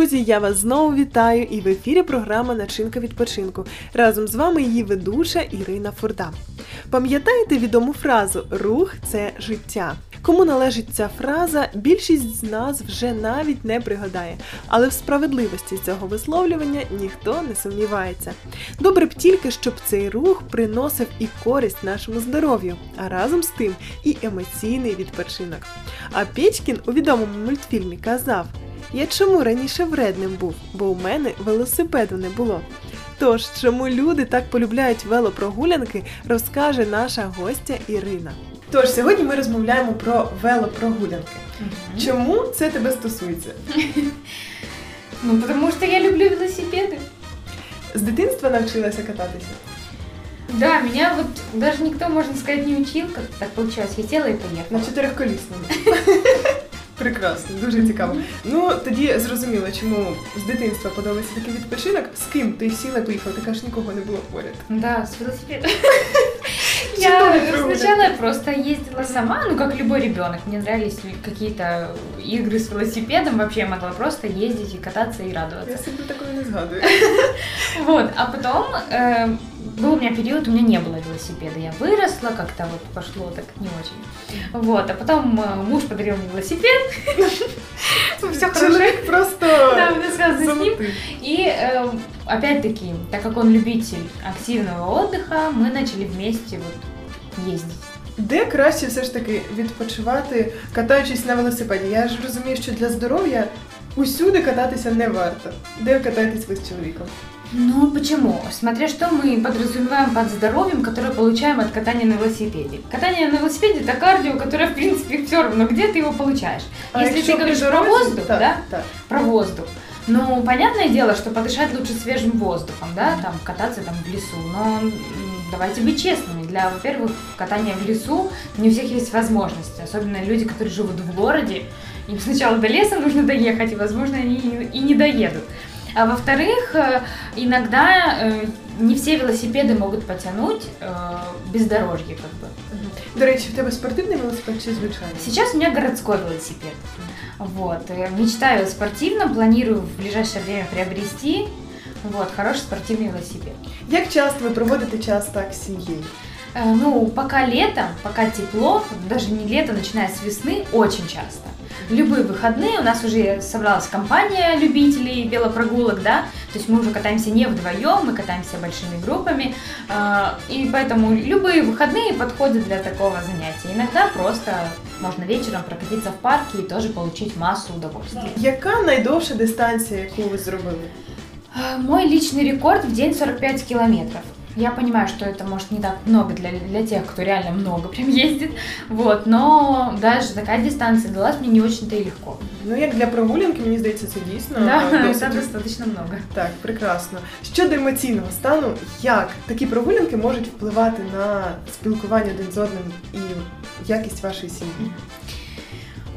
Друзі, я вас знову вітаю і в ефірі програма Начинка відпочинку. Разом з вами її ведуча Ірина Фурда. Пам'ятаєте відому фразу Рух це життя. Кому належить ця фраза, більшість з нас вже навіть не пригадає, але в справедливості цього висловлювання ніхто не сумнівається. Добре б тільки, щоб цей рух приносив і користь нашому здоров'ю, а разом з тим і емоційний відпочинок. А Печкін у відомому мультфільмі казав: Я чому раніше вредним був, бо у мене велосипеду не було. Тож, чому люди так полюбляють велопрогулянки, розкаже наша гостя Ірина. Тож сьогодні ми розмовляємо про велопрогулянки. Чому це тебе стосується? Ну, потому что я люблю велосипеды. З дитинства навчилася кататися? Да, меня вот даже никто, можно сказать, не учил, как так получилось. Я села и На поехала. чотирьохколісному. Прекрасно, дуже цікаво. Ну тоді зрозуміло, чому з дитинства подобається такий відпочинок. З ким ти сіла і поїхала? Ти кажеш, нікого не було поряд. Да, с велосипедом. Чего вы Я пробовали? сначала просто ездила сама, ну как любой ребенок. Мне нравились какие-то игры с велосипедом. Вообще я могла просто ездить и кататься и радоваться. Я себе такого не згадую. Вот, а потом э, был у меня период, у меня не было велосипеда. Я выросла, как-то вот пошло так не очень. Вот, а потом э, муж подарил мне велосипед. Все хорошо. Чоловік просто Да, мы связаны с ним. золотий. И э, опять-таки, так как он любитель активного отдыха, мы начали вместе вот ездить. Де краще все ж таки відпочивати, катаючись на велосипеді? Я ж розумію, що для здоров'я усюди кататися не варто. Де ви катаєтесь ви з чоловіком? Ну почему? Смотря что мы подразумеваем под здоровьем, которое получаем от катания на велосипеде. Катание на велосипеде это кардио, которое в принципе все равно, где ты его получаешь. Если якщо ты говоришь про воздух, так, да, Так. про воздух. Ну, понятное дело, что подышать лучше свежим воздухом, да, там кататься там в лесу. Но давайте быть честными. Для, во-первых, катания в лесу не у всех есть возможности, особенно люди, которые живут в городе. Им сначала до леса нужно доехать, и, возможно, они и не доедут. А во-вторых, э, иногда э, не все велосипеды могут потянуть э, бездорожье, как бы. До речі, в тебе спортивний велосипед чи звичайний? Сейчас у меня городской велосипед. Вот. э, Мечтаю о спортивном, планирую в ближайшее время приобрести. Вот, хороший спортивный велосипед. Як часто ви проводите час так з сім'єю? Э, Ну, пока лето, пока тепло, даже не лето, начиная с весны, очень часто. В любые выходные у нас уже собралась компания любителей велопрогулок, да, то есть мы уже катаемся не вдвоем, мы катаемся большими группами, э, и поэтому любые выходные подходят для такого занятия. Иногда просто можно вечером прокатиться в парке и тоже получить массу удовольствия. Яка найдовша дистанція, яку ви зробили? Э, Мой личный рекорд в день 45 километров. Я понимаю, что это может не так много для, для тех, кто реально много прям ездит, вот, но даже такая дистанция далась мне не очень-то и легко. Ну як для прогулянки, мені здається, це дійсно Да, досить это достаточно много. Так, прекрасно. Щодо емоційного стану, як такі прогулянки можуть впливати на спілкування один з одним і якість вашої сім'ї?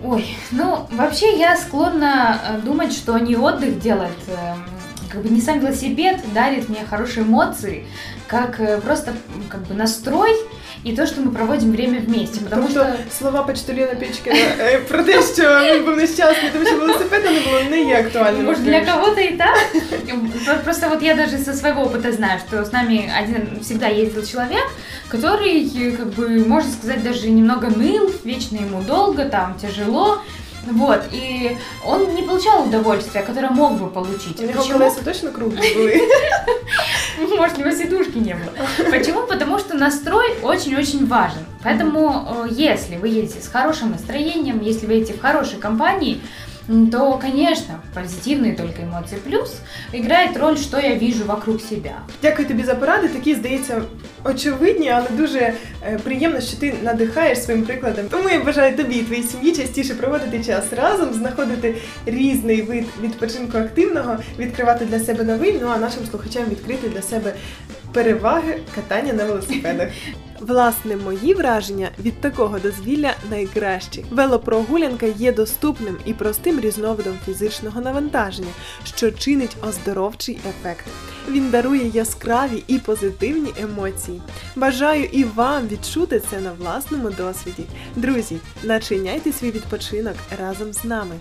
Ой, ну вообще я склонна э, думать, что не отдых делает, эм, как бы не сам велосипед дарит мне хорошие эмоции, как э, просто м, как бы настрой и то, что мы проводим время вместе, потому тобто что слова почтальона Печкіна е, про те, що він був нещасний, тому що велосипеда не було, не є актуальним. Может, для кого-то и так. Просто вот я даже со своего опыта знаю, что с нами один всегда ездил человек, который, э, как бы, можно сказать, даже немного ныл, вечно ему долго, там, тяжело. вот, и он не получал удовольствия, которое мог бы получить. У Почему? колеса точно круглі були. Может, у него сидушки не было. Почему? Потому что настрой очень-очень важен. Поэтому, э, если вы едете с хорошим настроением, если вы едете в хорошей компании, то, конечно, позитивные только эмоции. Плюс играет роль, что я вижу вокруг себя. Дякую тобі за поради. Такі, здається, очевидні, але дуже е, приємно, що ти надихаєш своїм прикладом. Тому я бажаю тобі і твоїй сім'ї частіше проводити час разом, знаходити різний вид відпочинку активного, відкривати для себе новий. Ну а нашим слухачам відкрити для себе переваги катання на велосипедах. Власне, мої враження від такого дозвілля найкращі. Велопрогулянка є доступним і простим різновидом фізичного навантаження, що чинить оздоровчий ефект. Він дарує яскраві і позитивні емоції. Бажаю і вам відчути це на власному досвіді. Друзі, начиняйте свій відпочинок разом з нами.